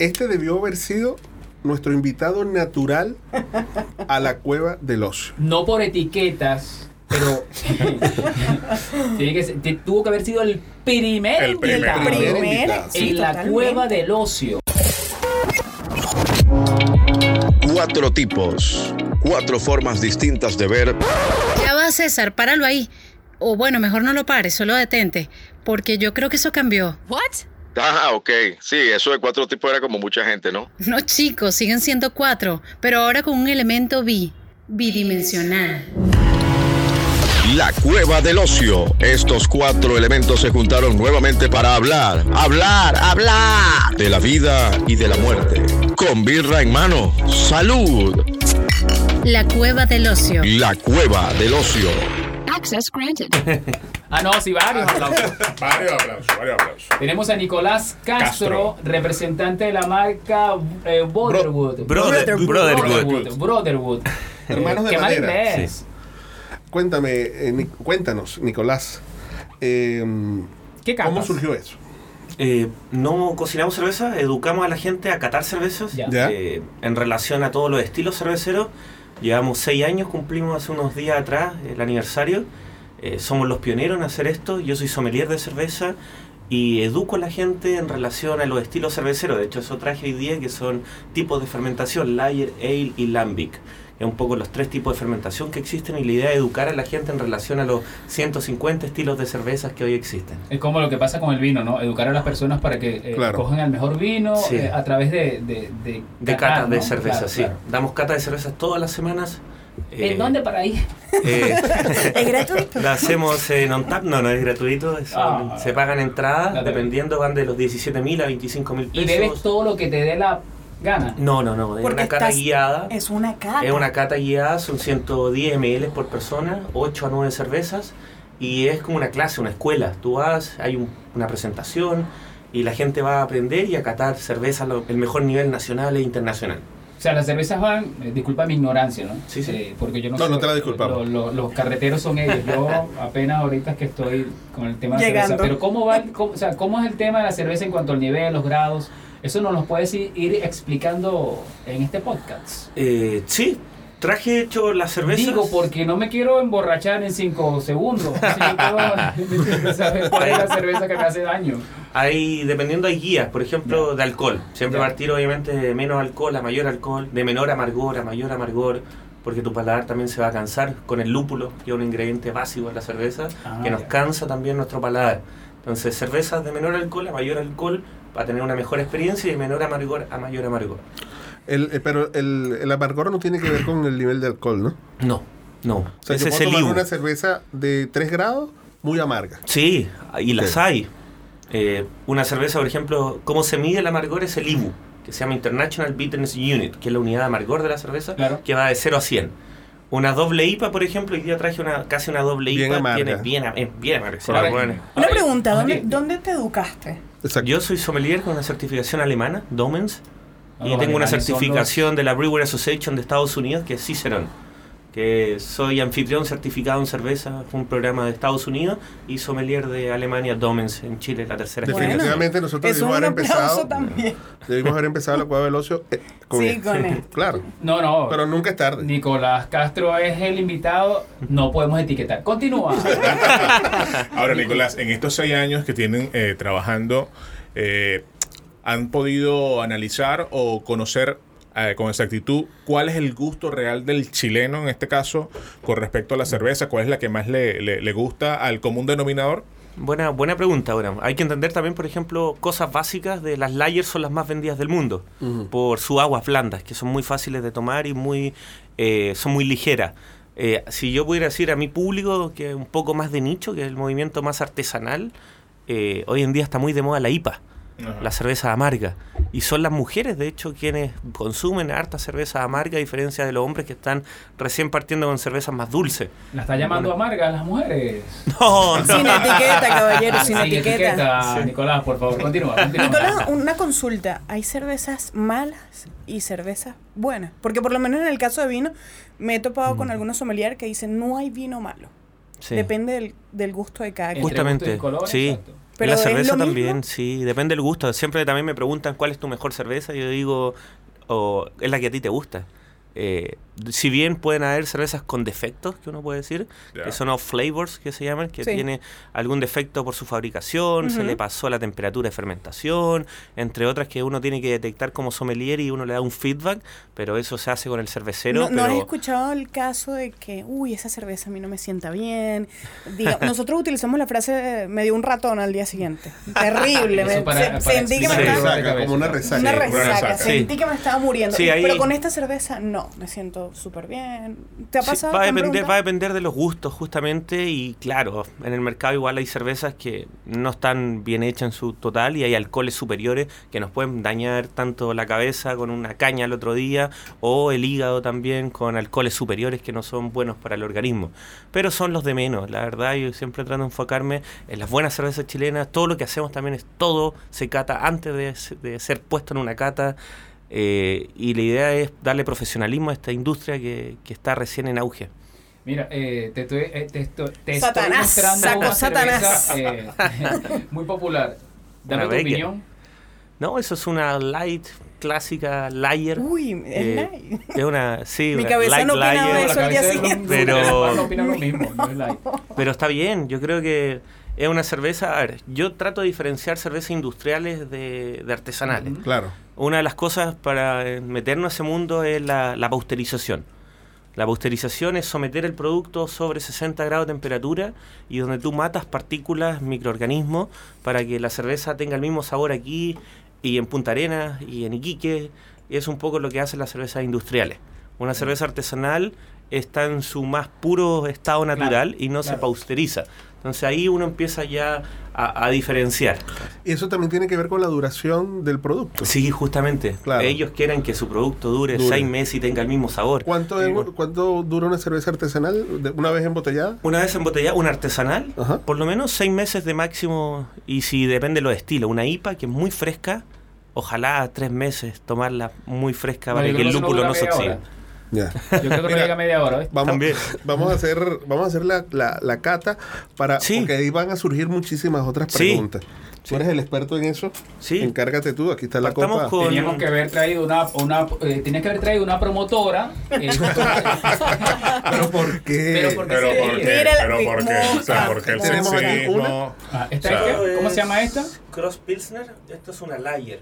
Este debió haber sido nuestro invitado natural a la cueva del ocio. No por etiquetas, pero tiene que ser- te- tuvo que haber sido el primer El primer. invitado Primer Primer, invitado. sí, en la totalmente. cueva del ocio. Cuatro tipos, cuatro formas distintas de ver Ya va, César, páralo ahí. O bueno, mejor no lo pares, solo detente. Porque yo creo que eso cambió. Ah, ok. Sí, eso de cuatro tipos era como mucha gente, ¿no? No, chicos, siguen siendo cuatro, pero ahora con un elemento bi, bidimensional. La cueva del ocio. Estos cuatro elementos se juntaron nuevamente para hablar, hablar, hablar de la vida y de la muerte. Con birra en mano. Salud. La cueva del ocio. La cueva del ocio. Access granted. Ah, no, sí, varios aplausos. Varios aplausos, varios aplausos. Tenemos a Nicolás Castro, Castro. representante de la marca eh, Brotherwood. Brother- Brotherwood. Brotherwood. Hermanos de Qué madera. inglés. Cuéntame, eh, Ni- cuéntanos, Nicolás. eh, ¿Qué? ¿Cómo surgió eso? Eh, no cocinamos cerveza, educamos a la gente a catar cervezas. Ya. Ya. Eh, en relación a todos los estilos cerveceros, llevamos seis años, cumplimos hace unos días atrás el aniversario. Eh, somos los pioneros en hacer esto. Yo soy sommelier de cerveza y educo a la gente en relación a los estilos cerveceros. De hecho, eso traje hoy día que son tipos de fermentación, lager, ale y lambic. Es un poco los tres tipos de fermentación que existen y la idea es educar a la gente en relación a los 150 estilos de cervezas que hoy existen. Es como lo que pasa con el vino, ¿no? Educar a las personas para que eh, Claro. cojan el mejor vino Sí. eh, a través de... De, de, De catar, cata de ¿no? cerveza, Claro, sí. claro. Damos cata de cervezas todas las semanas. Eh, ¿En dónde para ir? eh, Es gratuito. la hacemos en on tap, no, no es gratuito. es- Ah. se pagan entradas, dependiendo, van de los 17 mil a 25 mil Y pesos. bebes todo lo que te dé la gana. No, no, no, es Porque una cata guiada. Es una cata. Es una cata guiada, son 110 ml por persona, 8 a 9 cervezas. Y es como una clase, una escuela. Tú vas, hay un- una presentación y la gente va a aprender y a catar cervezas el mejor nivel nacional e internacional. O sea, las cervezas van, eh, disculpa mi ignorancia, ¿no? Sí, sí. Eh, porque yo no No, sé, no te la disculpamos. lo- lo- los carreteros son ellos. Yo apenas ahorita es que estoy con el tema de la Llegando. cerveza. Pero ¿cómo va, cómo- o sea, cómo es el tema de la cerveza en cuanto al nivel, los grados? Eso nos lo puedes ir, explicando en este podcast. Eh, sí, traje hecho las cervezas. Digo, porque no me quiero emborrachar en cinco segundos. Así yo quiero saber cuál es la cerveza que me hace daño. Hay, dependiendo, hay guías, por ejemplo, de alcohol. Siempre Ya. partir, obviamente, de menos alcohol a mayor alcohol, de menor amargor a mayor amargor, porque tu paladar también se va a cansar con el lúpulo, que es un ingrediente básico de la cerveza, Ah, que nos ya. cansa también nuestro paladar. Entonces, cervezas de menor alcohol a mayor alcohol para tener una mejor experiencia y de menor amargor a mayor amargor. El, eh, pero el, el amargor no tiene que ver con el nivel de alcohol, ¿no? No, no. O sea, Ese yo es el tomar IBU. una cerveza de 3 grados muy amarga. Sí, y las Sí. hay. Eh, una cerveza, por ejemplo, ¿cómo se mide el amargor? Es el IBU, que se llama International Bitterness Unit, que es la unidad de amargor de la cerveza, Claro. que va de 0 a 100. Una doble IPA, por ejemplo, hoy día traje una casi una doble Bien IPA, amarga. tiene bien, es bien amarga. sí, Ahora- bueno. Una pregunta, ¿dónde, ¿dónde te educaste? Exacto. Yo soy sommelier con una certificación alemana, Domens, Ah, y tengo una certificación de la Brewer Association de Estados Unidos, que es Cicerón. Que soy anfitrión certificado en cerveza, fue un programa de Estados Unidos, y sommelier de Alemania, Domens, en Chile, la tercera Bueno, Definitivamente nosotros debimos haber empezado. también. Debimos haber empezado la cueva del ocio eh, con Sí, con esto. Claro. No, no. Pero nunca es tarde. Nicolás Castro es el invitado, no podemos etiquetar. Continúa. Ahora, Nicolás, en estos seis años que tienen eh, trabajando, eh, ¿han podido analizar o conocer eh, con exactitud cuál es el gusto real del chileno, en este caso, con respecto a la cerveza? ¿Cuál es la que más le, le- le gusta al común denominador? Buena, buena pregunta, ahora. Hay que entender también, por ejemplo, cosas básicas de las Layers son las más vendidas del mundo por sus aguas blandas, que son muy fáciles de tomar y muy eh, son muy ligeras. Eh, si yo pudiera decir a mi público que es un poco más de nicho, que es el movimiento más artesanal, eh, hoy en día está muy de moda la IPA, la cerveza amarga. Y son las mujeres, de hecho, quienes consumen harta cerveza amarga, a diferencia de los hombres que están recién partiendo con cervezas más dulces. La está llamando amarga a las mujeres. No, no. Sin etiqueta, caballero, sin, etiqueta. Nicolás, por favor, continúa. continúa. Nicolás, una consulta. ¿Hay cervezas malas y cervezas buenas? Porque por lo menos en el caso de vino, me he topado con algunos sommelier que dicen no hay vino malo. Sí. Depende del, del gusto de cada quien. Justamente, colores, sí. exacto. Pero la cerveza también, mismo. sí, depende del gusto. Siempre también me preguntan cuál es tu mejor cerveza. y Yo digo, o es la que a ti te gusta. Eh, si bien pueden haber cervezas con defectos, que uno puede decir, que son off flavors, que se llaman, que Sí. tiene algún defecto por su fabricación, se le pasó la temperatura de fermentación, entre otras que uno tiene que detectar como sommelier y uno le da un feedback, pero eso se hace con el cervecero. ¿No, no has pero- escuchado el caso de que, uy, esa cerveza a mí no me sienta bien? Diga, nosotros utilizamos la frase, me dio un ratón al día siguiente. Terrible. Eso me- para- se- para sentí que me Sí. estaba... Resaca, como una resaca. Una Sí, una resaca, resaca. sentí que me estaba muriendo. Sí, Y- ahí- Pero con esta cerveza, no, me siento súper bien. ¿Te ha Sí, pasado? va, a ¿Te han depender, va a depender de los gustos, justamente. Y claro, en el mercado igual hay cervezas que no están bien hechas en su total y hay alcoholes superiores que nos pueden dañar tanto la cabeza con una caña el otro día o el hígado también con alcoholes superiores que no son buenos para el organismo. Pero son los de menos, la verdad. Yo siempre trato de enfocarme en las buenas cervezas chilenas. Todo lo que hacemos también es todo se cata antes de ser puesto en una cata. Eh, y la idea es darle profesionalismo a esta industria que, que está recién en auge. Mira, eh, te, estoy- eh, te estoy, te Satanás, estoy mostrando saco una Satanás. cerveza eh, muy popular. Dame Una tu Becker. opinión. No, eso es una light clásica layer. Uy, es Eh, light. es una, sí, Mi una cabeza light no opinaba eso al día siguiente. Pero- no opinan lo mismo, no es light. pero está bien. Yo creo que es una cerveza. A ver, yo trato de diferenciar cervezas industriales de, de artesanales. Claro. Una de las cosas para eh, meternos a ese mundo es la, la. La pasteurización es someter el producto sobre 60 grados de temperatura y donde tú matas partículas, microorganismos, para que la cerveza tenga el mismo sabor aquí y en Punta Arenas y en Iquique. Es un poco lo que hacen las cervezas industriales. Una cerveza artesanal está en su más puro estado natural y no se claro. pasteuriza. Entonces ahí uno empieza ya a, a diferenciar. Y eso también tiene que ver con la duración del producto. Sí, justamente. Claro. Ellos quieren que su producto dure, Dure. seis meses y tenga el mismo sabor. ¿Cuánto, es- ¿Cuánto dura una cerveza artesanal de- una vez embotellada? Una vez embotellada, una artesanal, Ajá. por lo menos seis meses de máximo. Y si depende de los estilos, una IPA que es muy fresca, ojalá tres meses tomarla muy fresca No, para que el no lúpulo no se oxide. Ya. Yo creo que no Mira, llega a media hora. ¿ves? Vamos, También. vamos a hacer, vamos a hacer la, la, la cata para Sí. porque ahí van a surgir muchísimas otras Sí. preguntas. Tú eres el experto en eso. Sí. Encárgate tú, aquí está la copa. con- Teníamos que haber traído una, una eh, tenías que haber traído una promotora. eh, Pero ¿por qué? Pero ¿por qué Pero? ¿por qué? Pero ¿por qué? O sea, mosca. porque el sexismo... Ah, ¿esta O sea, es qué? ¿Cómo se llama esta? Cross Pilsner, esto es una lager.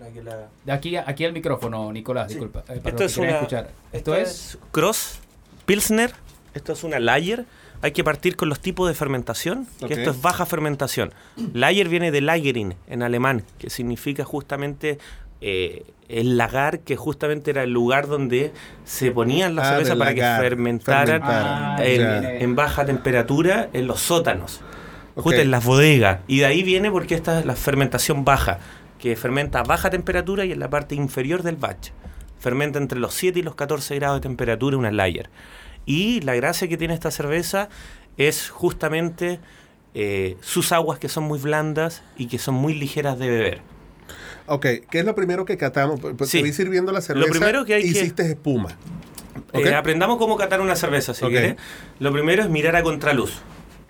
Para que la... De aquí, aquí al micrófono, Nicolás, disculpa. eh, Esto que es una. escuchar. Esto es. Cross Pilsner. Esto es una lager. Hay que partir con los tipos de fermentación, que Ok. esto es baja fermentación. Lager viene de Lagering en alemán, que significa justamente eh, el lagar, que justamente era el lugar donde se ponían las Ah, cervezas para que lagar, fermentaran Ah, en, en baja temperatura en los sótanos, Ok. justo en las bodegas. Y de ahí viene porque esta es la fermentación baja, que fermenta a baja temperatura y en la parte inferior del batch. Fermenta entre los 7 y los 14 grados de temperatura una lager. Y la gracia que tiene esta cerveza es justamente eh, sus aguas que son muy blandas y que son muy ligeras de beber. Ok, ¿qué es lo primero que catamos? Pues Sí. Te vi sirviendo la cerveza. primero que hay que- hiciste espuma. Eh, Ok. aprendamos cómo catar una cerveza, si quieres. Lo primero es mirar a contraluz.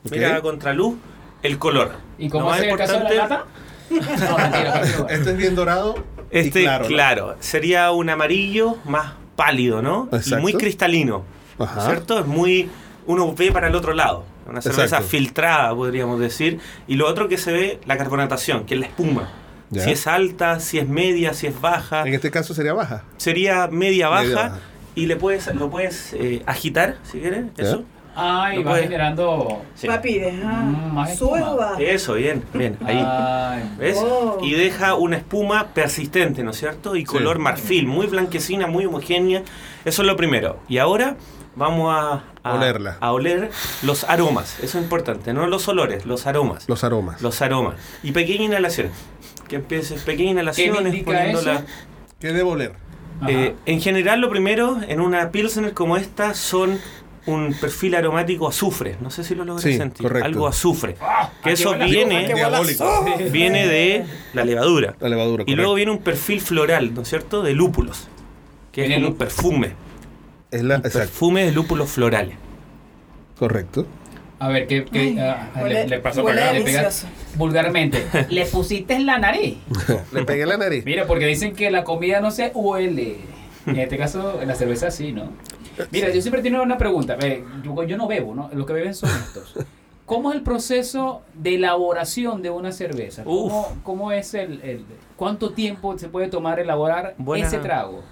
Ok. Mirar a contraluz el color. ¿Y Lo cómo más hace el caso de la importante- lata? No, mentira, continúa. Este es bien dorado. y Este, claro. claro, ¿no? sería un amarillo más pálido, ¿no? Exacto. Y muy cristalino, Ajá. ¿cierto? Es muy... Uno ve para el otro lado. Una cerveza Exacto. filtrada, podríamos decir. Y lo otro que se ve, la carbonatación, que es la espuma. Ya. Si es alta, si es media, si es baja. En este caso sería baja. Sería media baja. Media baja. Y le puedes, lo puedes eh, agitar, si quieres, Ya. eso. Ah, y va puede- generando. Sí. Rapidez, ah. Mm, más ¿Sube espuma. o baja? Eso, bien, bien, ahí. Ay. ¿Ves? Oh. Y deja una espuma persistente, ¿no es cierto? Y color marfil, muy blanquecina, muy homogénea. Eso es lo primero. Y ahora vamos a, a- Olerla. a oler los aromas. Eso es importante, no los olores, los aromas. Los aromas. Los aromas. Y pequeña inhalación. Que empieces, pequeñas ¿Qué inhalaciones me indica poniéndola. eso? ¿Qué debo oler? Eh, en general, lo primero en una Pilsner como esta son un perfil aromático azufre. No sé si lo logré Sí, sentir. correcto. Algo azufre. Ah, que aquí eso viene, Que viene de la levadura. La levadura. Y luego viene un perfil floral, ¿no es cierto? De lúpulos. Que es como un perfume. Es la, Un perfume de lúpulos florales. Correcto. A ver, ¿qué, qué, Ay, ah, huele- le, le pasó acá? Le vulgarmente. ¿Le pusiste en la nariz? Le pegué la nariz. Mira, porque dicen que la comida no se huele. En este caso, la cerveza sí, ¿no? Mira, yo siempre tengo una pregunta. Yo, yo no bebo, ¿no? Los que beben son estos. ¿Cómo es el proceso de elaboración de una cerveza? ¿Cómo, cómo es el, el- ¿Cuánto tiempo se puede tomar elaborar Buena- ese trago?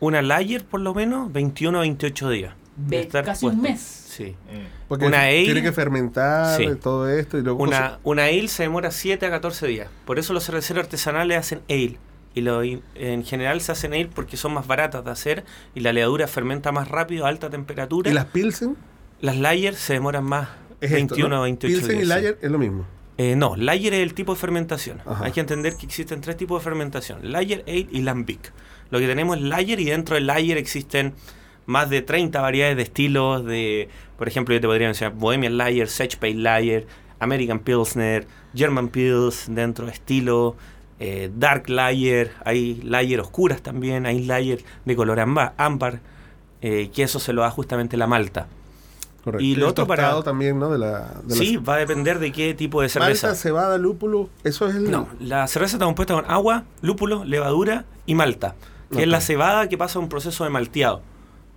Una layer, por lo menos, 21 a 28 días. de estar casi un mes. Sí. Porque Una ale- tiene que fermentar Sí. todo esto y luego Una, una ale se demora 7 a 14 días. Por eso los cerveceros artesanales hacen ale. Y lo, en general se hacen ale porque son más baratas de hacer y la levadura fermenta más rápido a alta temperatura. ¿Y las Pilsen? Las layer se demoran más, Es 21 esto, ¿no? a 28 Pilsen días. y. Lager es lo mismo. Eh, no, layer es el tipo de fermentación. Ajá. Hay que entender que existen tres tipos de fermentación: layer, ale y lambic. Lo que tenemos es layer y dentro del layer existen más de 30 variedades de estilos de, por ejemplo, yo te podría mencionar Bohemian Lager, Sage Pale Lager, American Pilsner, German Pils, dentro de estilo, eh, Dark Lager, hay layer oscuras también, hay layer de color ámbar, eh, que eso se lo da justamente la malta. Correcto. Y lo el otro para- también, ¿no? De la, de Sí, va a depender de qué tipo de cerveza. Malta, cebada, lúpulo, eso es el... No, la cerveza está compuesta con agua, lúpulo, levadura y malta, que es la cebada que pasa un proceso de malteado.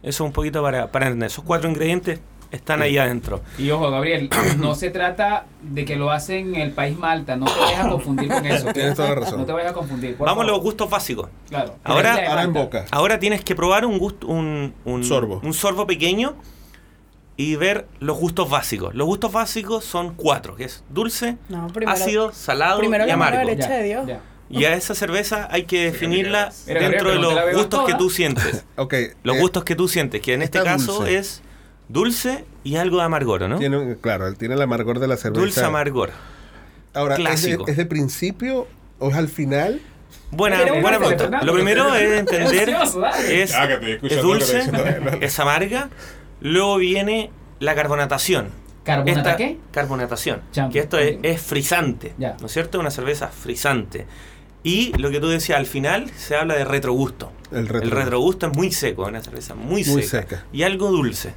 Eso un poquito para, para entender. Esos cuatro ingredientes están ahí adentro. Y ojo, Gabriel, no se trata de que lo hacen en el país Malta. No te vayas a confundir con eso. Tienes toda la razón. No te vayas a confundir. por Vamos a los gustos básicos. Claro. Ahora- Ahora en boca. Ahora tienes que probar un gusto, un, un Sorbo. un sorbo pequeño y ver los gustos básicos. Los gustos básicos son cuatro, que es dulce, No, primero- ácido, salado primero y amargo. Leche de Dios. ya. Y a esa cerveza hay que definirla Mira, dentro de los gustos que tú sientes. Ok. Los eh, gustos que tú sientes, que en este caso dulce. es dulce y algo de amargor, ¿no? Tiene, claro, él tiene el amargor de la cerveza. Dulce amargor. Ahora, ¿es de, clásico. ¿es de principio o es al final? Buena, Pero buena bueno, pregunta. Fernando, Lo primero es entender es, Ah, es dulce, es amarga, luego viene la carbonatación. ¿Carbonata Esta- qué? Carbonatación. Champ- que esto es, es frisante. Ya. ¿No es cierto? Una cerveza frisante. Y lo que tú decías, al final se habla de retrogusto. El retro- El retrogusto es muy seco, una cerveza muy, Muy seca. seca. Y algo dulce.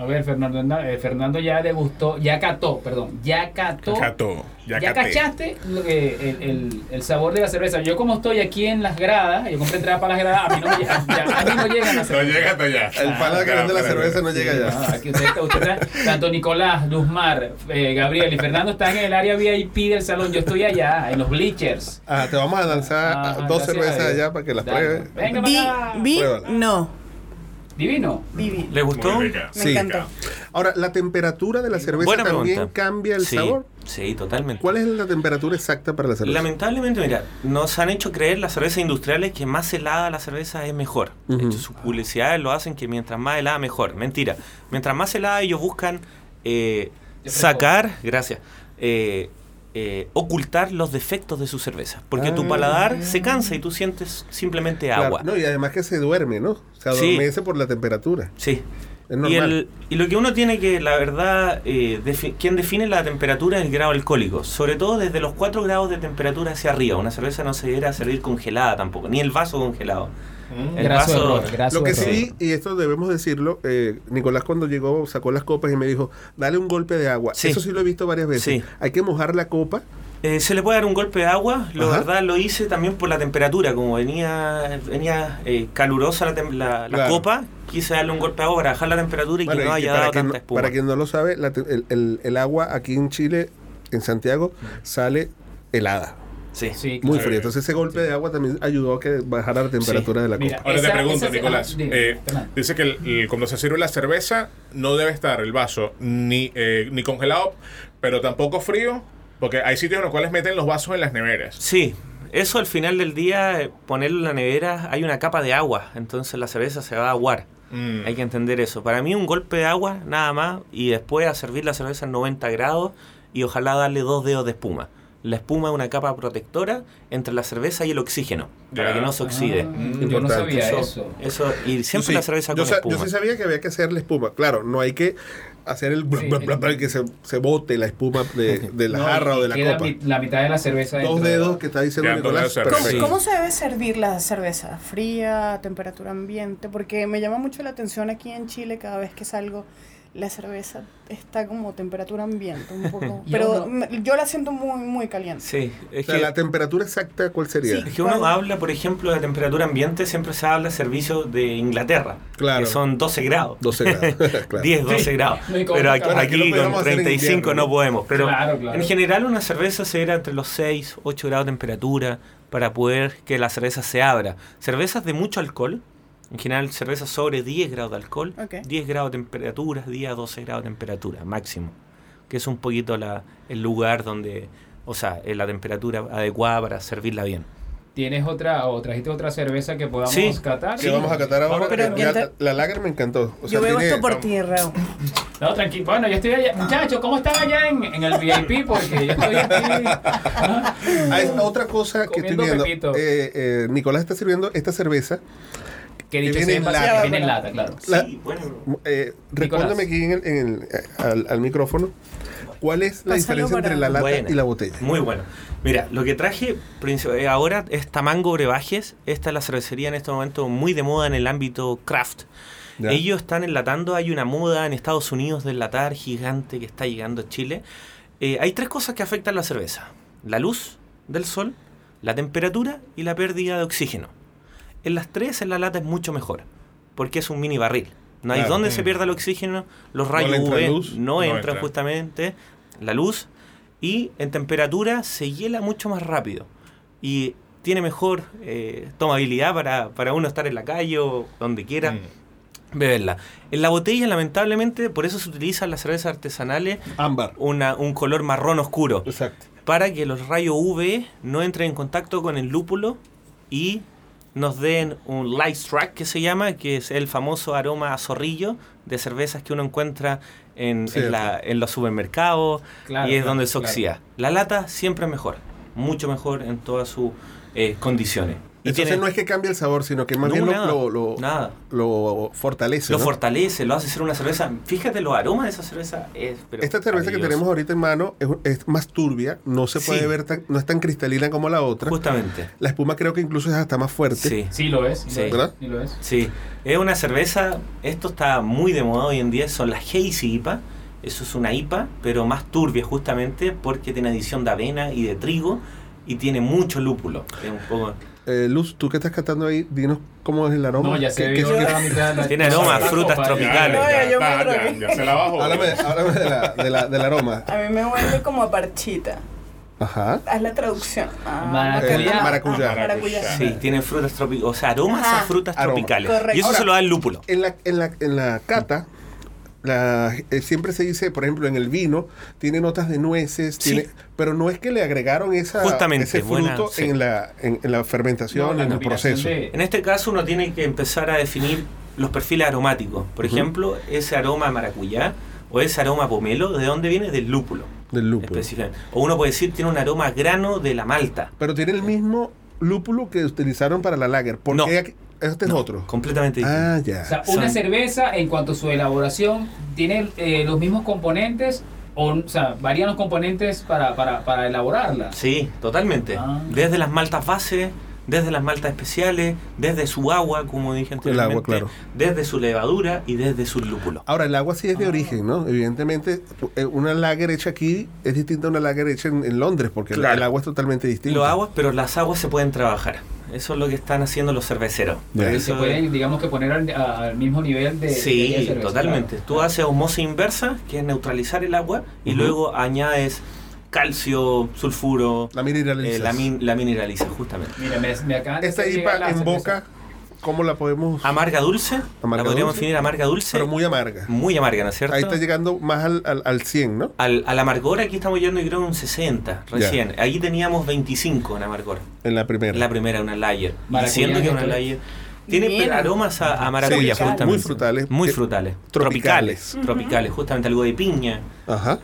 A ver, Fernando, eh, Fernando ya degustó, ya cató, perdón, ya cató. Cato, ya, Ya, cachaste lo que- el, el- el sabor de la cerveza. Yo como estoy aquí en las gradas, yo compré entrada para las gradas, a mí no, me, llega- ya- a mí no llegan las No cervezas. llega hasta allá. El que Ah, vende la cerveza no llega Ah, ya. aquí usted, usted está- tanto Nicolás, Luzmar, eh, Gabriel y Fernando están en el área VIP del salón. Yo estoy allá, en los bleachers. Ah, te vamos a lanzar Ajá, dos a cervezas allá para que las Dale. pruebes. Venga, para acá. vi, no. Divino. Vivi. ¿Le gustó? Rica. Me Sí. encantó. Ahora, ¿la temperatura de la cerveza Buena también pregunta. cambia el sí, sabor? Sí, totalmente. ¿Cuál es la temperatura exacta para la cerveza? Lamentablemente, mira, nos han hecho creer las cervezas industriales que más helada la cerveza es mejor. De Ujú. hecho, sus publicidades lo hacen que mientras más helada mejor. Mentira. Mientras más helada ellos buscan eh, sacar, gracias, eh, eh, ocultar los defectos de su cerveza. Porque tu Ah. paladar se cansa y tú sientes simplemente Claro, agua. No, y además que se duerme, ¿no? Se Sí. adormece por la temperatura. Sí. Y, el- y lo que uno tiene que, la verdad, eh, defi- quien define la temperatura es el grado alcohólico. Sobre todo desde los 4 grados de temperatura hacia arriba. Una cerveza no se debería servir congelada tampoco, ni el vaso congelado. El Graso vaso- error, Lo que error. sí, y esto debemos decirlo, eh, Nicolás cuando llegó sacó las copas y me dijo, dale un golpe de agua. Sí. Eso sí lo he visto varias veces. Sí. Hay que mojar la copa. Eh, se le puede dar un golpe de agua, la Ajá. verdad lo hice también por la temperatura, como venía venía eh, calurosa la, tem- la- la Claro. copa, quise darle un golpe de agua para bajar la temperatura y Bueno, que no y haya para, dado quien, tanta no- espuma. para quien no lo sabe, la te- el, el- el agua aquí en Chile, en Santiago, sale helada. Sí. Sí, Muy Sí. fría. Entonces ese golpe de agua también ayudó a que bajara la temperatura de la Mira, copa. Ahora te pregunto, esa- Nicolás. dime, eh, dice que el- el- cuando se sirve la cerveza no debe estar el vaso ni, eh, ni congelado, pero tampoco frío, porque hay sitios en los cuales meten los vasos en las neveras. Sí, eso al final del día, eh, ponerlo en la nevera, hay una capa de agua, entonces la cerveza se va a aguar. Mm. Hay que entender eso. Para mí un golpe de agua, nada más, y después a servir la cerveza en 90 grados y ojalá darle dos dedos de espuma. La espuma es una capa protectora entre la cerveza y el oxígeno, para que no se oxide. Ah, yo no sabía eso, eso. eso- y siempre Yo la sí- cerveza yo con sa- espuma. Yo sí sabía que había que hacerle espuma. Claro, no hay que hacer el bla, Sí, el- bla, que se, se bote la espuma de, de la No, jarra o de la queda copa. mi- la mitad de la cerveza Dos dentro dedos que está diciendo Nicolás. ¿Cómo, cómo se debe servir la cerveza? ¿Fría, temperatura ambiente? Porque me llama mucho la atención aquí en Chile cada vez que salgo. La cerveza está como temperatura ambiente un poco. Pero yo la siento muy, muy caliente. Sí, O es sea, que, la temperatura exacta, ¿cuál sería? Sí. es que uno ¿Cuál? habla, por ejemplo, de temperatura ambiente, siempre se habla de servicios de Inglaterra, Claro. que son 12 grados. 12 grados. claro. 10, 12 Sí. grados. No, Pero aquí, Bueno, aquí con hacer en 35 invierno, no ¿no? podemos. Pero Claro, claro. en general una cerveza se era entre los 6, 8 grados de temperatura para poder que la cerveza se abra. Cervezas de mucho alcohol, en general cervezas sobre 10 grados de alcohol, Ok. 10 grados de temperatura, 10 a 12 grados de temperatura máximo. Que es un poquito la, el lugar donde, o sea, eh, la temperatura adecuada para servirla bien. ¿Tienes otra o trajiste otra cerveza que podamos Sí. catar? ¿Qué vamos a catar ahora? pero Eh, ¿quién la, la lager me encantó. O sea, yo veo tiene- esto por ti, Raúl. No, tranquilo. Bueno, yo estoy allá. Muchachos, ¿cómo están allá en, en el VIP? Porque yo estoy aquí. ¿ah? Hay otra cosa que estoy viendo. Eh, eh, Nicolás está sirviendo esta cerveza. Que dicho Que viene en sea, lata. viene en lata, claro. La- Sí, bueno. Eh, respóndeme aquí en el- en el- eh, al, al micrófono. ¿Cuál es la Pásalo diferencia para- entre la lata Buena. y la botella? Muy bueno. Mira, lo que traje eh, ahora es Tamango Brebajes. Esta es la cervecería en este momento muy de moda en el ámbito craft. Ya. Ellos están enlatando, hay una moda en Estados Unidos de enlatar gigante que está llegando a Chile. Eh, hay tres cosas que afectan la cerveza. La luz del sol, la temperatura y la pérdida de oxígeno. En las tres, en la lata es mucho mejor, porque es un mini barril. No hay Claro. donde Mm. se pierda el oxígeno, los No rayos entra UV luz, no, no entran entra. justamente, la luz, y en temperatura se hiela mucho más rápido. Y tiene mejor eh, tomabilidad para, para uno estar en la calle o donde quiera Mm. beberla. En la botella, lamentablemente, por eso se utilizan las cervezas artesanales Ámbar. una, un color marrón oscuro, Exacto. para que los rayos UV no entren en contacto con el lúpulo y nos den un light strike que se llama, que es el famoso aroma a zorrillo de cervezas que uno encuentra en, en Cierto. la- en los supermercados Claro, y es claro, donde se claro. oxida. La lata siempre es mejor, mucho mejor en todas sus eh, condiciones. Y Entonces tiene- no es que cambie el sabor, sino que más No, bien lo, nada, lo, lo- nada. lo fortalece. Lo ¿no? fortalece, lo hace ser una cerveza. Fíjate los aromas de esa cerveza. Es, pero Esta cerveza que tenemos ahorita en mano es, es más turbia, no se puede Sí. ver, tan- no es tan cristalina como la otra. Justamente. La espuma creo que incluso es hasta más fuerte. Sí. Sí lo es. Sí. ¿Verdad? Sí lo es. Sí, es una cerveza, esto está muy de moda hoy en día, son las Hazy IPA. Eso es una IPA, pero más turbia justamente porque tiene adición de avena y de trigo y tiene mucho lúpulo. Es un poco- Eh, Luz, tú que estás cantando ahí, dinos cómo es el aroma. No, ya ¿Qué- se qué- vio qué- la mitad de la- Tiene aroma a frutas copa, ya. tropicales. Oye, yo me ya, ya, ya se la bajó. Háblame, háblame de la- de la- del aroma. A mí me huele como a parchita. Ajá. Haz la traducción. Ah, Maracuyá. ah, Maracuyá. maracuyá. Sí, tiene frutas tropicales, o sea, aromas Ajá. a frutas Aroma. tropicales. Correcto. Y eso Ahora- se lo da el lúpulo. En la, en la, en la cata, la, eh, siempre se dice, por ejemplo, en el vino, tiene notas de nueces, Sí. tiene, pero no es que le agregaron esa, Justamente, ese buena, fruto sí. en, la, en, en la fermentación, en el proceso. de- En este caso uno tiene que empezar a definir los perfiles aromáticos. Por ejemplo, ese aroma a maracuyá o ese aroma a pomelo, ¿de dónde viene? Del lúpulo. Del lúpulo. específicamente. O uno puede decir tiene un aroma a grano de la malta. Pero tiene el mismo lúpulo que utilizaron para la lager. ¿Por No. qué este es No, otro? Completamente distinto. Ah, ya. O sea, una Son- cerveza en cuanto a su elaboración tiene eh, los mismos componentes o, o sea, varían los componentes para, para, para elaborarla. Sí, totalmente. Ah. Desde las maltas base, desde las maltas especiales, desde su agua, como dije El anteriormente, agua, claro. desde su levadura y desde su lúpulo. Ahora, el agua sí es de Ah. origen, ¿no? Evidentemente, eh, una lager hecha aquí es distinta a una lager hecha en, en Londres, porque el- Claro. el agua es totalmente distinta. Los aguas, pero las aguas se pueden trabajar. Eso es lo que están haciendo los cerveceros. Ya. Por Y eso- se pueden, digamos que poner al, mismo nivel de... de Sí, cerveza, totalmente. claro. Tú haces osmosis inversa, que es neutralizar el agua, y luego añades calcio, sulfuro, La mineralizas. eh, la, min- la mineralizas justamente. Mira, me, de Esta IPA en cerveza. ¿Cómo la podemos...? Amarga dulce, Amarga la podríamos dulce, definir amarga dulce, Pero muy amarga. muy amarga, ¿no es cierto? Ahí está llegando más al, al, al 100, ¿no? Al, al amargor aquí estamos llegando creo un 60 recién. Ahí teníamos 25 en amargor. En la primera. La primera, una layer. Diciendo que una layer. Tiene Bien. aromas a, a maracuyá, Sí, justamente. muy frutales. Muy Eh, frutales. tropicales. Tropicales. Tropicales, justamente algo de piña Ajá.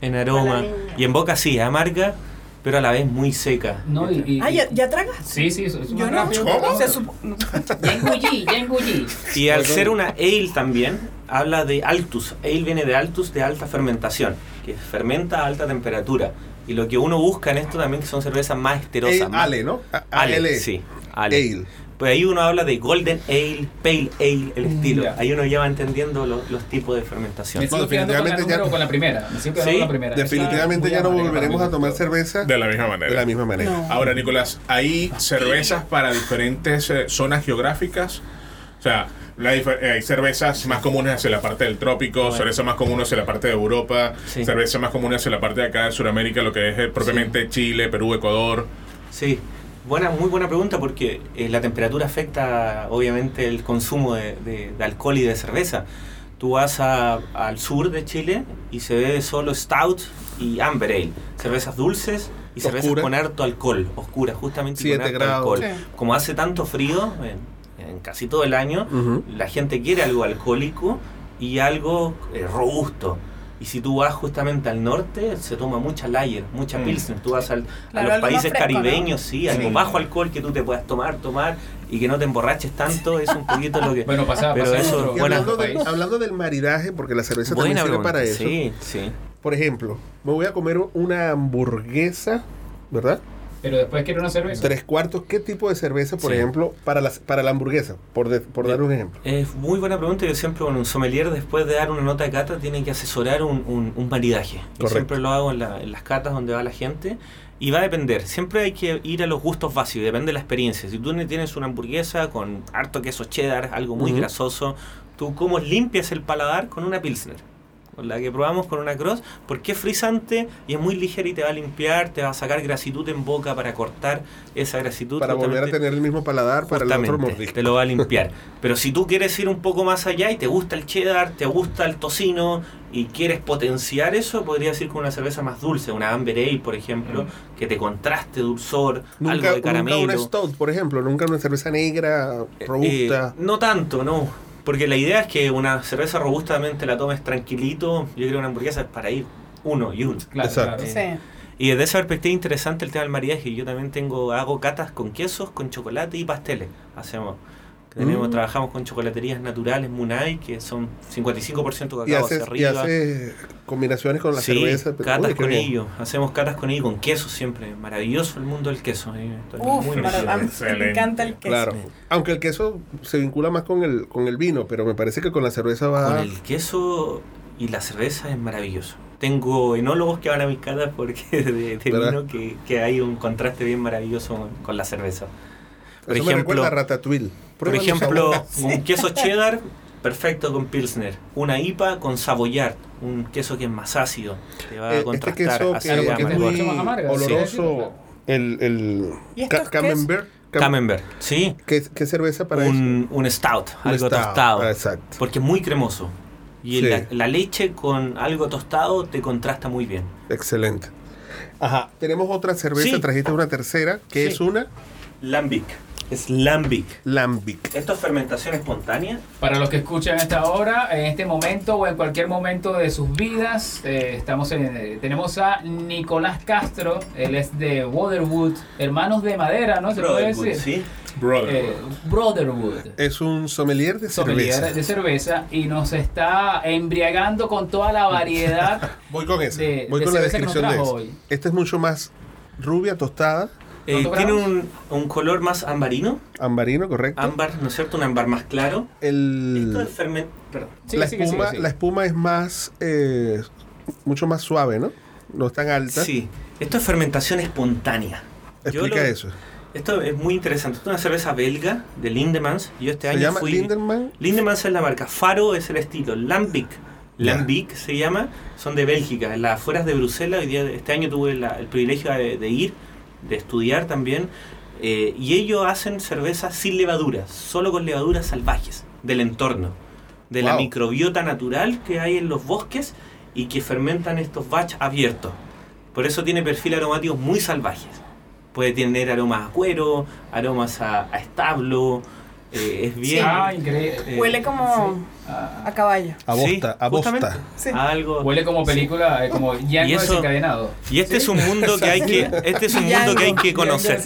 en aroma. Y en boca sí, amarga, pero a la vez muy seca. No, y, y- Ah, ¿ya, ya tragas? Sí, sí, es Yo no. rápido. ¿Cómo? Se supo- no. Ya engullí, ya engullí. Y al ser una ale también, habla de altus. Ale viene de altus, de alta fermentación, que fermenta a alta temperatura. Y lo que uno busca en esto también que son cervezas más esterosas. Ale, más- ¿no? A- Ale, Ale. sí. Ale. Ale. Pues ahí uno habla de Golden Ale, Pale Ale, el estilo. Ya. Ahí uno ya va entendiendo lo- los tipos de fermentación. Me sigo quedando con la, definitivamente ya- número- con la primera. Me sigo Sí, con la primera. Definitivamente ya no volveremos a tomar cerveza De la misma manera. de la misma manera. No. Ahora, Nicolás, ¿hay cervezas para diferentes eh, zonas geográficas? O sea, la eh, hay cervezas más comunes hacia la parte del trópico, cervezas más comunes hacia la parte de Europa, Sí. cervezas más comunes hacia la parte de acá de Sudamérica, lo que es eh, propiamente Chile, Perú, Ecuador. Sí, buena, muy buena pregunta porque eh, la temperatura afecta obviamente el consumo de, de- de alcohol y de cerveza. Tú vas a- al sur de Chile y se ve solo stout y amber ale, cervezas dulces y cervezas Oscura. con harto alcohol, oscuras justamente Siete con harto grados. alcohol. Sí. Como hace tanto frío en, en casi todo el año, la gente quiere algo alcohólico y algo eh, robusto. Y si tú vas justamente al norte, se toma mucha lager, mucha Mm. pilsner. Tú vas al- Claro, a los países fresco, ¿no? caribeños, sí, algo Sí. bajo alcohol que tú te puedas tomar, tomar y que no te emborraches tanto, es un poquito lo que... Bueno, pasa, Pero pasa en eso, Buena- hablando, del- hablando del maridaje, porque la cerveza Buena también sirve pregunta, para eso. Sí, sí. Por ejemplo, me voy a comer una hamburguesa, ¿verdad? Pero después quiero una cerveza. Tres cuartos. ¿Qué tipo de cerveza, por Sí. ejemplo, para la, para la hamburguesa? Por, de- por dar un ejemplo. Es muy buena pregunta. Yo siempre con un sommelier, después de dar una nota de cata, tiene que asesorar un, un- un maridaje. Yo siempre lo hago en, la- en las catas donde va la gente. Y va a depender. Siempre hay que ir a los gustos básicos. Depende de la experiencia. Si tú tienes una hamburguesa con harto queso cheddar, algo muy Ujú. grasoso, tú cómo limpias el paladar con una pilsner. Con la que probamos con una cross, porque es frisante y es muy ligera y te va a limpiar, te va a sacar grasitud en boca para cortar esa grasitud. Para volver a tener el mismo paladar para el otro mordisco. te lo va a limpiar. Pero si tú quieres ir un poco más allá y te gusta el cheddar, te gusta el tocino y quieres potenciar eso, podrías ir con una cerveza más dulce, una Amber Ale, por ejemplo, que te contraste dulzor, Nunca, algo de nunca caramelo. una stout, por ejemplo. Nunca una cerveza negra, Eh, robusta. eh, no tanto, no. Porque la idea es que una cerveza robustamente la tomes tranquilito. Yo creo que una hamburguesa es para ir uno y uno. Claro, Exacto. claro. Sí. Y desde esa perspectiva interesante el tema del maridaje. Yo también tengo, hago catas con quesos, con chocolate y pasteles. Hacemos. Tenemos, Mm. Trabajamos con chocolaterías naturales, Munay, que son 55% cacao y hacia haces, y arriba. haces combinaciones con la sí, cerveza. catas Uy, con bien. ellos. Hacemos catas con ellos, con queso siempre. Maravilloso el mundo del queso. eh, Uf, muy me encanta el queso. Claro. Aunque el queso se vincula más con el, con el vino, pero me parece que con la cerveza va... Con el queso y la cerveza es maravilloso. Tengo enólogos que van a mis catas porque de, de ¿Verdad? vino que, que hay un contraste bien maravilloso con, con la cerveza. Por Eso me ejemplo, recuerda a Ratatouille. Por ejemplo un queso cheddar perfecto con pilsner. Una IPA con savoyard, un queso que es más ácido. Te va Eh, a este contrastar queso que, que es muy oloroso, el, el ¿Y ca- camembert. Cam- Camembert, sí. ¿Qué, qué cerveza para Un, un stout, Un algo stout, tostado. ah, exacto. Porque es muy cremoso. Y Sí. la, la leche con algo tostado te contrasta muy bien. eso? Excelente. Ajá. Tenemos otra cerveza, Sí. trajiste una tercera, que Sí. es una Lambic. Es Lambic. Lambic. Esto es fermentación espontánea. Para los que escuchan esta hora, en este momento o en cualquier momento de sus vidas, eh, estamos en, eh, tenemos a Nicolás Castro, él es de Waterwood, hermanos de madera, ¿no? Se puede Brotherhood, decir. ¿sí? Brother. Eh, Brotherwood. Es un sommelier de sommelier cerveza. de cerveza y nos está embriagando con toda la variedad. Voy con esa. de- Voy de con la cerveza que nos descripción de trajo esa. hoy. Esta es mucho más rubia, tostada, Eh, ¿Cuántos tiene un, un color más ambarino. ambarino, correcto. Ámbar, ¿no es cierto? Un ámbar más claro. El, Esto es ferment... Perdón. Sigue, la, espuma, sigue, sigue. la espuma es más, eh, mucho más suave, ¿no? No es tan alta. Sí. Esto es fermentación espontánea. Explica lo- eso. Esto es muy interesante. Esto es una cerveza belga de Lindemans. Yo este Se año llama fui... Lindemann. Lindemans es la marca, Faro es el estilo, Lambic. Lambic se llama, son de Bélgica, en las afueras de Bruselas. Hoy día, este año tuve la- el privilegio de, de ir, de estudiar también. eh, y ellos hacen cervezas sin levaduras, solo con levaduras salvajes del entorno, de la microbiota natural que hay en los bosques y que fermentan estos batch abiertos. Por eso tiene perfil aromáticos muy salvajes. Puede tener aromas a cuero, aromas a, a establo. Eh, es bien. Ah, increíble. eh, Huele como Ah, A caballo. A Sí, bosta, a bosta. Sí. Algo. huele como película, eh, como Y Django eso- desencadenado. Y este es un mundo que hay que, este es un mundo que hay que Django conocer.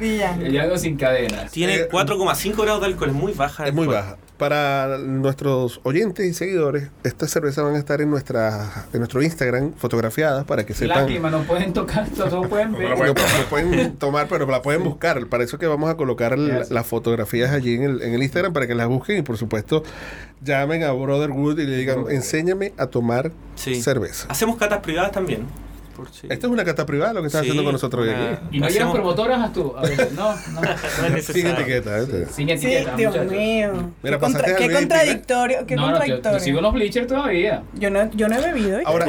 Django sin cadenas. Tiene Eh, 4,5 grados de alcohol, es muy baja. Es muy baja. Para nuestros oyentes y seguidores, estas cervezas van a estar en nuestra en nuestro Instagram fotografiadas para que sepan. Lástima, no pueden tocar, no pueden ver. No pueden tomar, pero la pueden buscar. Para eso que vamos a colocar las fotografías allí en el, en el Instagram para que las busquen y por supuesto llamen a Brotherwood y le digan, enséñame a tomar Sí. cerveza. Hacemos catas privadas también. Por si- Esto es una cata privada lo que estás Sí, haciendo con nosotros hoy una- aquí. Y no Hacemos- promotoras tú. A veces, no, no. No es Sin etiqueta. ¿eh? Sin Sí, etiqueta. Dios muchachos. mío. Mira, qué, contra- qué contradictorio. Qué No, no, yo, yo contradictorio. sigo los bleachers todavía. Yo no, yo no he bebido. ¿eh? Ahora,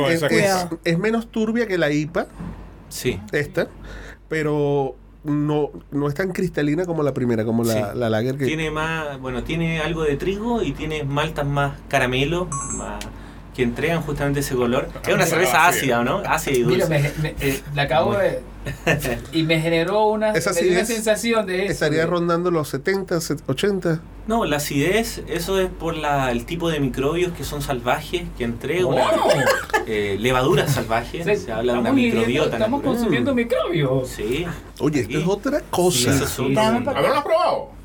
es, menos turbia que la IPA, Sí. esta, pero no, no es tan cristalina como la primera, como la, Sí. la lager que... Tiene más, bueno, tiene algo de trigo y tiene maltas más caramelo, más que entregan justamente ese color. Es una Ah, cerveza sí. ácida, ¿no? Ácida y Mira, dulce. me, me- eh, la acabo de. Y me generó una, Esa me dio una sensación de eso. Estaría rondando los 70, 80. No, la acidez, eso es por la, el tipo de microbios que son salvajes, que entrega una Oh. eh, levadura salvaje. O sea, Se habla de una microbiota. Estamos natural. consumiendo microbios. Sí. Oye, esto es otra Sí, cosa. eso es otro Dame mundo.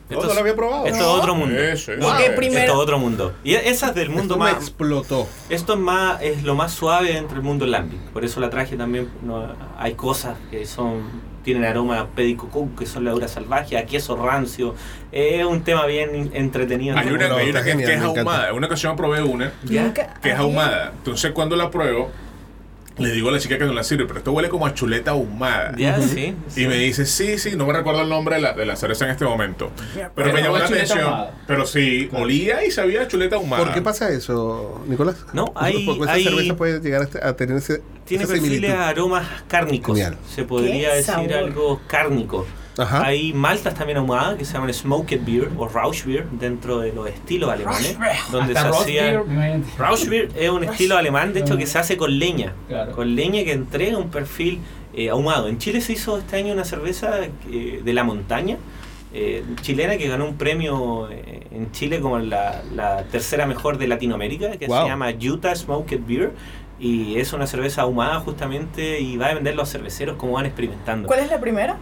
Pa- ¿A ver, lo has probado? No, no lo había probado. Esto es otro mundo. Eso, eso. Ah, primero- Esto es otro mundo. Y esa es del mundo Esto me más. explotó. Esto es más es lo más suave dentro del mundo lambic. Por eso la traje también. no, hay cosas que son tienen aroma a que son levaduras salvajes, a queso rancio. Es un tema bien entretenido. Hay una, hay una que, genial, que es me ahumada. Una ocasión probé una que es ahumada. Entonces cuando la pruebo, le digo a la chica que no la sirve, pero esto huele como a chuleta ahumada. Ya, sí. Y me dice, sí, sí, no me recuerdo el nombre de la, de la cerveza en este momento. Pero Pero me llamó la atención. ahumada. Pero sí, olía y sabía a chuleta ahumada. ¿Por qué pasa eso, Nicolás? No, hay- Porque esa hay- cerveza puede llegar a este- a tener ese, Tiene perfiles aromas cárnicos. Genial. Se podría decir sabor. algo cárnico. Ajá. Hay maltas también ahumadas que se llaman smoked beer o Rausch beer dentro de los estilos alemanes. Donde Hasta se hacía. beer, imagínate. Rausch beer es un estilo alemán, de hecho, que se hace con leña. Claro. Con leña que entrega un perfil eh, ahumado. En Chile se hizo este año una cerveza eh, de la montaña. eh, chilena que ganó un premio eh, en Chile como la, la tercera mejor de Latinoamérica que Wow. se llama Utah Smoked Beer y es una cerveza ahumada justamente y va a vender los cerveceros como van experimentando. ¿Cuál es la primera?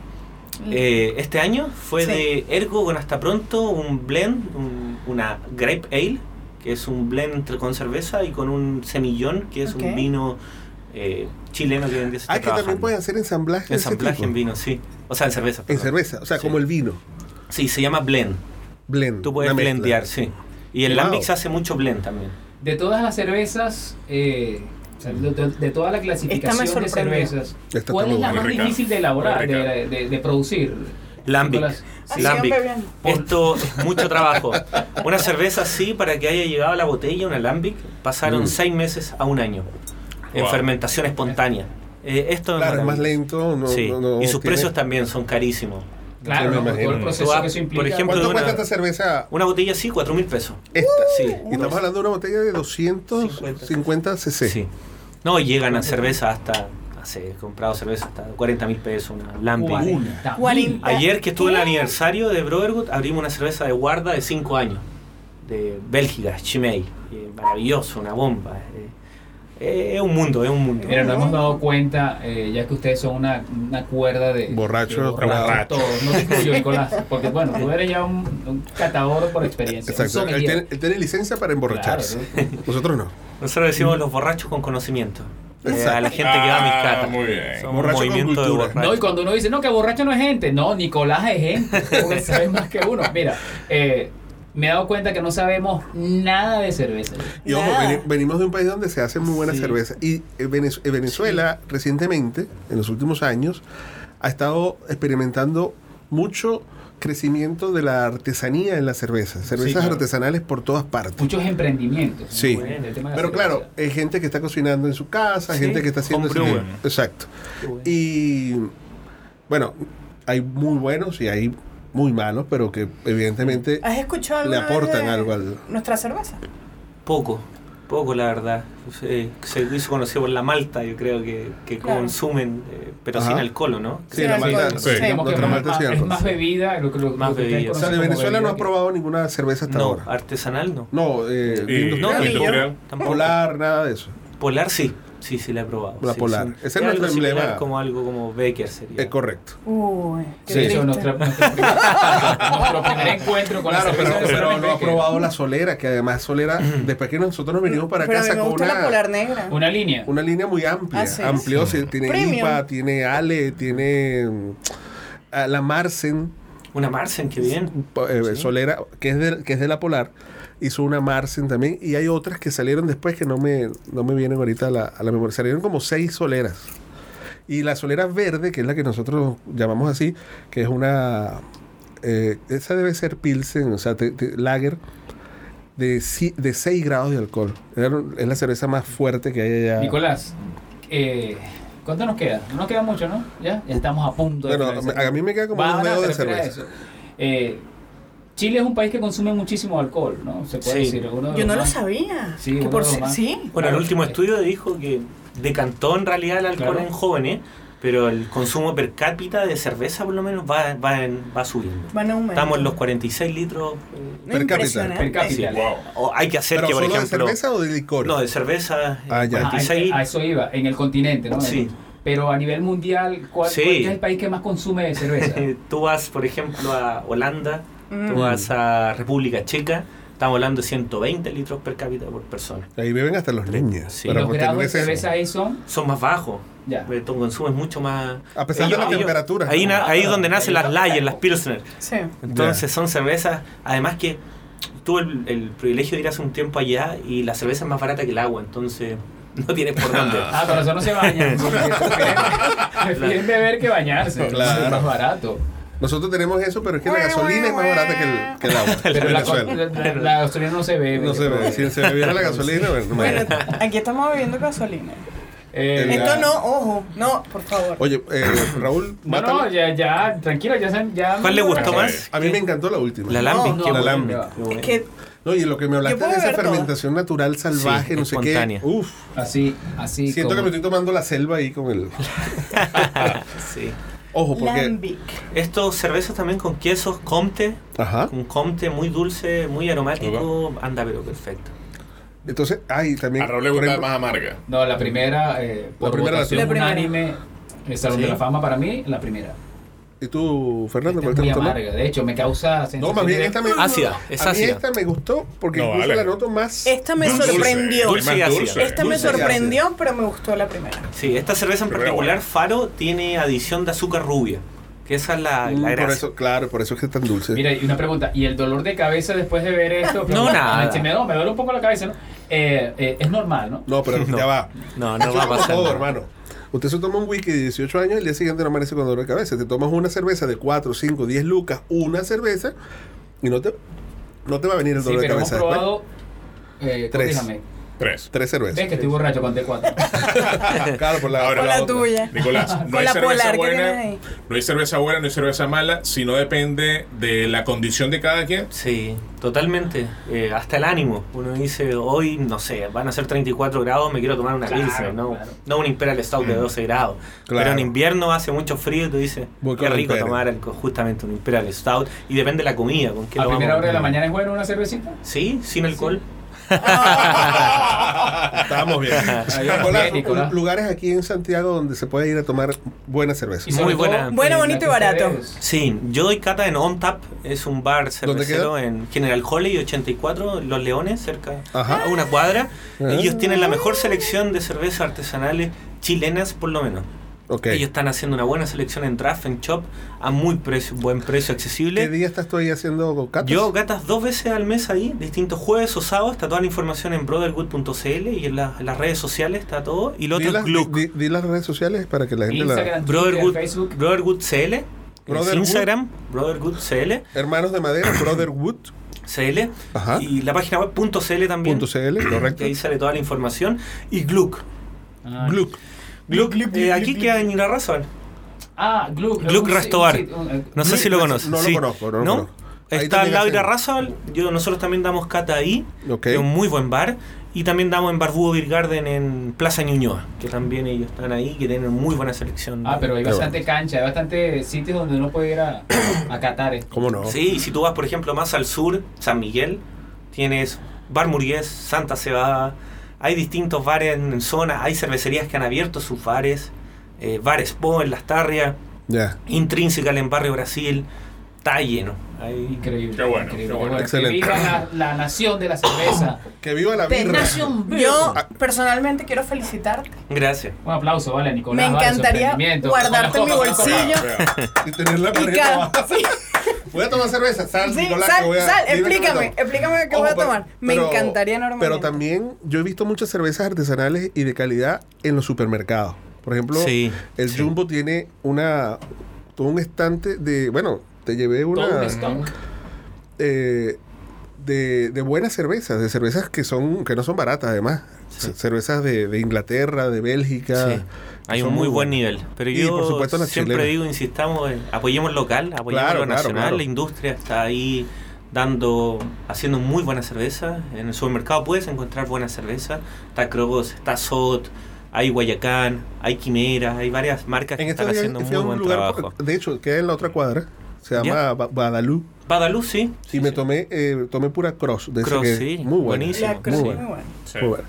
Eh, este año fue Sí. de Ergo con Hasta Pronto, un blend, un- una Grape Ale, que es un blend entre con cerveza y con un semillón, que es un vino eh, chileno que está Ah, que también pueden hacer ensamblaje. Ensamblaje en vino, sí. O sea, en cerveza. En perdón. cerveza, o sea, Sí. como el vino. Sí, se llama blend. Blend. Tú puedes blendear, sí. Y el Wow. Lambic se hace mucho blend también. De todas las cervezas, eh, o sea, de, de- de toda la clasificación de cervezas, Esta ¿cuál es la muy más rica. difícil de elaborar, de, de- de producir? Lambic. Nicolás. Sí. Lambic. Esto es mucho trabajo. Una cerveza así, para que haya llegado a la botella, una Lambic, pasaron Mm. seis meses a un año en Wow. fermentación espontánea. Eh, esto Claro, es más lento. No, sí. no- no y sus tiene- precios también son carísimos. Claro, todo el proceso Tú vas, que eso implica. por ejemplo, ¿Cuánto de cuesta una- esta cerveza? Una botella así, cuatro mil pesos. Esta. Sí. Y estamos hablando de una botella de 250 cc. Sí. No, llegan a cerveza hasta. Hace, he comprado cerveza hasta 40 mil pesos, una Lambic. 40. Cuarenta. Ayer que estuve en el aniversario de Brotherhood, abrimos una cerveza de guarda de 5 años, de Bélgica, Chimay. Eh, maravilloso, una bomba. Eh, es un mundo, es un mundo. Mira, nos hemos dado cuenta, eh, ya que ustedes son una, una cuerda de Borrachos, de borrachos. todos. No incluyo, Nicolás, porque bueno, tú eres ya un, un catador por experiencia. Exacto. Él tiene, él tiene licencia para emborracharse. Claro, Nosotros no. Nosotros decimos los borrachos con conocimiento. Eh, Exacto. a la gente que va a mis Ah, catas. muy bien. Un Borracho con movimiento de cultura. borrachos. No, y cuando uno dice, no, que borracho no es gente. No, Nicolás es gente, porque sabe más que uno. Mira, eh, me he dado cuenta que no sabemos nada de cerveza. Y ojo, veni- venimos de un país donde se hace muy buena Sí. cerveza. Y eh, Venez- eh, Venezuela, recientemente, en los últimos años, ha estado experimentando mucho crecimiento de la artesanía en la cerveza. Cervezas claro. artesanales por todas partes. Muchos emprendimientos. Sí. en el tema de la Pero claro, hay gente que está cocinando en su casa, gente que está haciendo... Exacto. Bueno. Y bueno, hay muy buenos y hay muy malos, pero que evidentemente ¿Has escuchado le aportan algo al... nuestra cerveza? Poco. Poco, la verdad. Se, se hizo conocido por la malta, yo creo que, que Claro. consumen, eh, pero Ajá. sin alcohol, ¿o ¿no? Sí, Sí, la malta. Sí. Digamos que Otra es más, malta sí, es alcohol. más bebida, lo que, lo, Más lo bebida. O sea, de Venezuela no has probado ninguna cerveza hasta No, ahora. artesanal no. No, eh, industrial, No, industrial. Polar, nada de eso. Polar sí, sí, sí la he probado. La sí, Polar. sí. Ese es nuestro emblema. como algo como Becker sería. Es correcto. Uy, qué Sí. Triste. nuestra- nuestro, primer, nuestro primer encuentro con Claro, la pero, cerveza pero no ha probado la solera, que además solera, después que nosotros nos vinimos para Pero acá, sacó gusta la una, polar negra. Una línea. una línea muy amplia. Ah, ¿sí? Amplió, sí, tiene Premium. IPA, tiene Ale, tiene mm, la Marsen, Una Marsen, qué bien. eh, Sí. solera, que es, de, que es de la Polar. Hizo una Marsen también. Y hay otras que salieron después que no me, no me vienen ahorita a la, a la memoria. Salieron como seis soleras. Y la solera verde, que es la que nosotros llamamos así, que es una... eh, esa debe ser Pilsen, o sea, te- te- lager de, si- de 6 grados de alcohol. Es la cerveza más fuerte que hay allá. Nicolás, eh, ¿cuánto nos queda? No nos queda mucho, ¿no? Ya, ya estamos a punto de Bueno, a mí me queda como un dedo de cerveza. Eh, Chile es un país que consume muchísimo alcohol, ¿no? Se puede Sí. decir. uno de Yo los no lo más- sabía. Sí, que por sí. Bueno, el Claro, último eh. estudio dijo que decantó en realidad el alcohol Claro. en jóvenes, pero el consumo per cápita de cerveza por lo menos va, va, en- va subiendo. Van a. Estamos en los 46 litros. No, per cápita. Per cápita. Wow. o hay que hacer ¿Pero que, por solo de ejemplo... cerveza o de licor? No, de cerveza, eh, Ah, ya. Ah, 46. a eso iba, en el continente, ¿no? Sí. Pero a nivel mundial, ¿cuál, Sí. cuál es el país que más consume cerveza? Tú vas, por ejemplo, a Holanda, Mm. tú vas a República Checa, estamos hablando de 120 litros per cápita por persona. Ahí beben hasta los niños. Sí. ¿Y los grados de cerveza ahí son? Son más bajos. Ya. eh, Tu consumo es mucho más... A pesar de la temperatura. Ahí, na- ahí es donde nacen las. Lager, las Pilsner. Sí. Entonces son cervezas, además que tuve el, el privilegio de ir hace un tiempo allá y la cerveza es más barata que el agua, entonces no tienes por dónde. Ah, pero eso no se bañan. porque Prefieren, prefieren beber que bañarse. Claro. Es más barato. Nosotros tenemos eso, pero es que la gasolina es más barata que el, que el agua. Pero la, la- la gasolina no se bebe. No se ve. Si se bebiera la gasolina, bueno, Bueno, aquí estamos bebiendo gasolina. Eh, Esto no, ojo, no, por favor. Oye, eh, Raúl, No, ya, ya, tranquilo, ya se ya ¿Cuál le gustó más? a mí me encantó la última. La Lambic. No, la. Lambic. Es que No, y lo que me hablaste de esa fermentación natural salvaje, Sí, no sé qué. espontánea. Uf, Así, así. siento como- que me estoy tomando la selva ahí con el. Sí. Ojo, porque. Lambic. Estos cervezas también con quesos Comte, Ajá. un Comte muy dulce, muy aromático, anda pero perfecto. Entonces, ay, también. A Raúl le por gusta ejemplo, más amarga. No, la primera, eh, por primera la votación. La primera. unánime, el Salón Sí. de la Fama para mí, la primera. ¿Y tú, Fernando, Esta cuál es te muy gustó más? amarga, de hecho, me causa sensación No, más bien esta me. Ácida, es a mí ácida. esta me gustó porque No, incluso vale. la noto más. Esta me Dulce. sorprendió. Dulce y ácida. dulce. Esta me Dulce sorprendió, pero me gustó la primera. Sí, esta cerveza en Primera particular, buena. Faro, tiene adición de azúcar rubia, que esa es la, Mm, la por gracia. eso, claro, por eso es que es tan dulce. Mira, y una pregunta, ¿y el dolor de cabeza después de ver esto? No, nada. Me, no, me duele un poco la cabeza, ¿no? Eh, eh, es normal, ¿no? No, pero No. ya va. No, no va a pasar. todo, hermano. Usted se toma un whisky de 18 años y el día siguiente no amanece con dolor de cabeza. Te tomas una cerveza de 4, 5, 10 lucas, una cerveza, y no te, no te va a venir el Sí, dolor de pero hemos cabeza después. probado... Eh, Tres. corríjame. Tres. Tres cervezas. Ves que estoy borracho, conté cuatro. claro, por la, Ahora Con la tuya. Nicolás, no hay cerveza buena, no hay cerveza buena, no hay cerveza mala, sino depende de la condición de cada quien. Sí, totalmente. Eh, hasta el ánimo. Uno dice, hoy, no sé, van a ser 34 grados, me quiero tomar una Claro, Pilsner, ¿no? claro. No un Imperial Stout de 12 grados. Claro. Pero en invierno hace mucho frío y tú dices, Voy qué el rico tomar algo- justamente un Imperial Stout. Y depende de la comida, con qué ¿A lo vamos primera hora de la mañana es bueno una cervecita? Sí, sin alcohol. Estábamos bien. Nicolás, lugares aquí en Santiago donde se puede ir a tomar buena cerveza. Muy buena. Bueno, bonito y barato. Sí, yo doy cata en On Tap, es un bar cervecero en General Holley 84, Los Leones, cerca Ajá. a una cuadra. Ah. Ellos tienen la mejor selección de cervezas artesanales chilenas, por lo menos. Ellos están haciendo una buena selección en draft, en shop, a muy precio, buen precio ¿Qué accesible. día estás tú ahí haciendo catas? Yo gatas dos veces al mes ahí, distintos jueves o sábados, está toda la información en brotherwood.cl y en, la- en las redes sociales está todo. Y lo Di otro las, es Gluck. di- di las redes sociales para que la gente la... Instagram, Twitter, Brotherwood, Facebook. Brotherwood CL, Brotherwood. es Instagram, Brotherwood CL, Hermanos de Madera, Brotherwood. CL, Ajá. y la página web punto .cl también, Punto CL, correcto. que ahí sale toda la información, y Gluck. Ah, Gluck. Gluck, eh, aquí queda en Irarrázaval. Ah, Gluck. Gluck Restobar. sí, un- No sé Gluck si lo conoces. no lo conozco, no lo conozco. Ahí Está al lado de yo nosotros también damos cata ahí, Ok. que es un muy buen bar, Y también damos en Barbudo Beer Garden en Plaza Ñuñoa, que también ellos están ahí, que tienen muy buena selección. Ah, pero hay bastante cancha, hay bastante sitios donde uno puede ir a, a catar. eh. ¿Cómo no? Sí, si tú vas, por ejemplo, más al sur, San Miguel, tienes Bar Murgués, Santa Cebada, hay distintos bares en zona, hay cervecerías que han abierto sus bares, eh, Bar Expo en Las Tarrias, Ya. Intrínsecal en Barrio Brasil, está lleno. Increíble. Qué bueno, increíble, qué bueno. Excelente. Que viva la, la nación de la cerveza. Que viva la De birra. Yo Ah. personalmente quiero felicitarte. Gracias. Un aplauso, vale, Nicolás. Me encantaría guardarte la en mi la bolsillo. Y tenerla para Y cada-. Voy a tomar cerveza. Sal, Sí, Nicolás, sal, que voy a- sal, que explícame, explícame qué Ojo, voy a pero- tomar. Me pero- encantaría enormemente. Pero también yo he visto muchas cervezas artesanales y de calidad en los supermercados. Por ejemplo, Sí, el sí. Jumbo tiene una todo un estante de, bueno, te llevé Todo una eh, de, de buenas cervezas, de cervezas que son que no son baratas además. Cervezas de, de Inglaterra, de Bélgica. Hay que un muy buen nivel. Pero Y, yo por supuesto, siempre chilenas. digo, insistamos, en, apoyemos local, apoyemos Claro, lo nacional. claro. La industria está ahí dando, haciendo muy buena cerveza. En el supermercado puedes encontrar buena cerveza. Está Crogos, está Sot, hay Guayacán, hay Quimera, hay varias marcas que están días haciendo muy buen lugar, trabajo. de hecho, queda en la otra cuadra. Se llama. Ba- Badalú. Badaluz, sí. y sí, me sí. tomé eh, tomé pura cross. De Cross, que- sí, Muy buena. buenísimo. La cruz, muy. Sí. Muy bueno.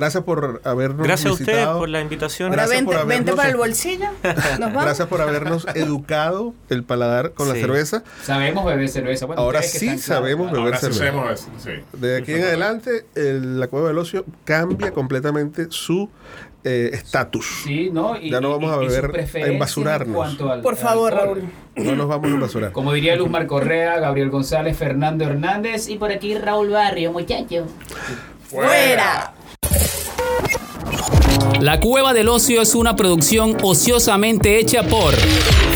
Gracias por habernos Gracias a ustedes por la invitación. Ahora Gracias vente, por vente habernos- para el bolsillo. Nos vamos. Gracias por habernos educado el paladar con la cerveza. Sabemos beber cerveza. Bueno, Ahora sí sabemos claro. beber Ahora cerveza. sabemos eso, sí. De aquí en adelante, el- la Cueva del Ocio cambia completamente su eh, estatus. Sí, ¿no? Y, Ya no vamos a y- beber a embasurarnos. en cuanto al- Por favor. Raúl. No nos vamos a basurar. Como diría Luzmar Correa, Gabriel González, Fernando Hernández y por aquí Raúl Barrio, muchacho. ¡Fuera! Thank you. La Cueva del Ocio es una producción ociosamente hecha por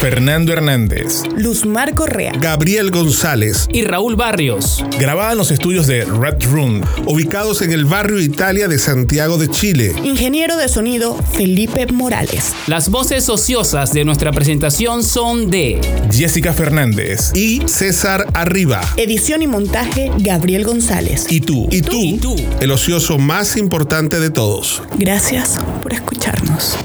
Fernando Hernández. Luzmar Correa. Gabriel González, y Raúl Barrios. Grabada en los estudios de Red Room. ubicados en el barrio Italia de Santiago de Chile. Ingeniero de sonido Felipe Morales. Las voces ociosas de nuestra presentación son de Jessica Fernández. Y César Arriba. Edición y montaje Gabriel González. Y tú, y tú, Y tú. el ocioso más importante de todos. Gracias por escucharnos.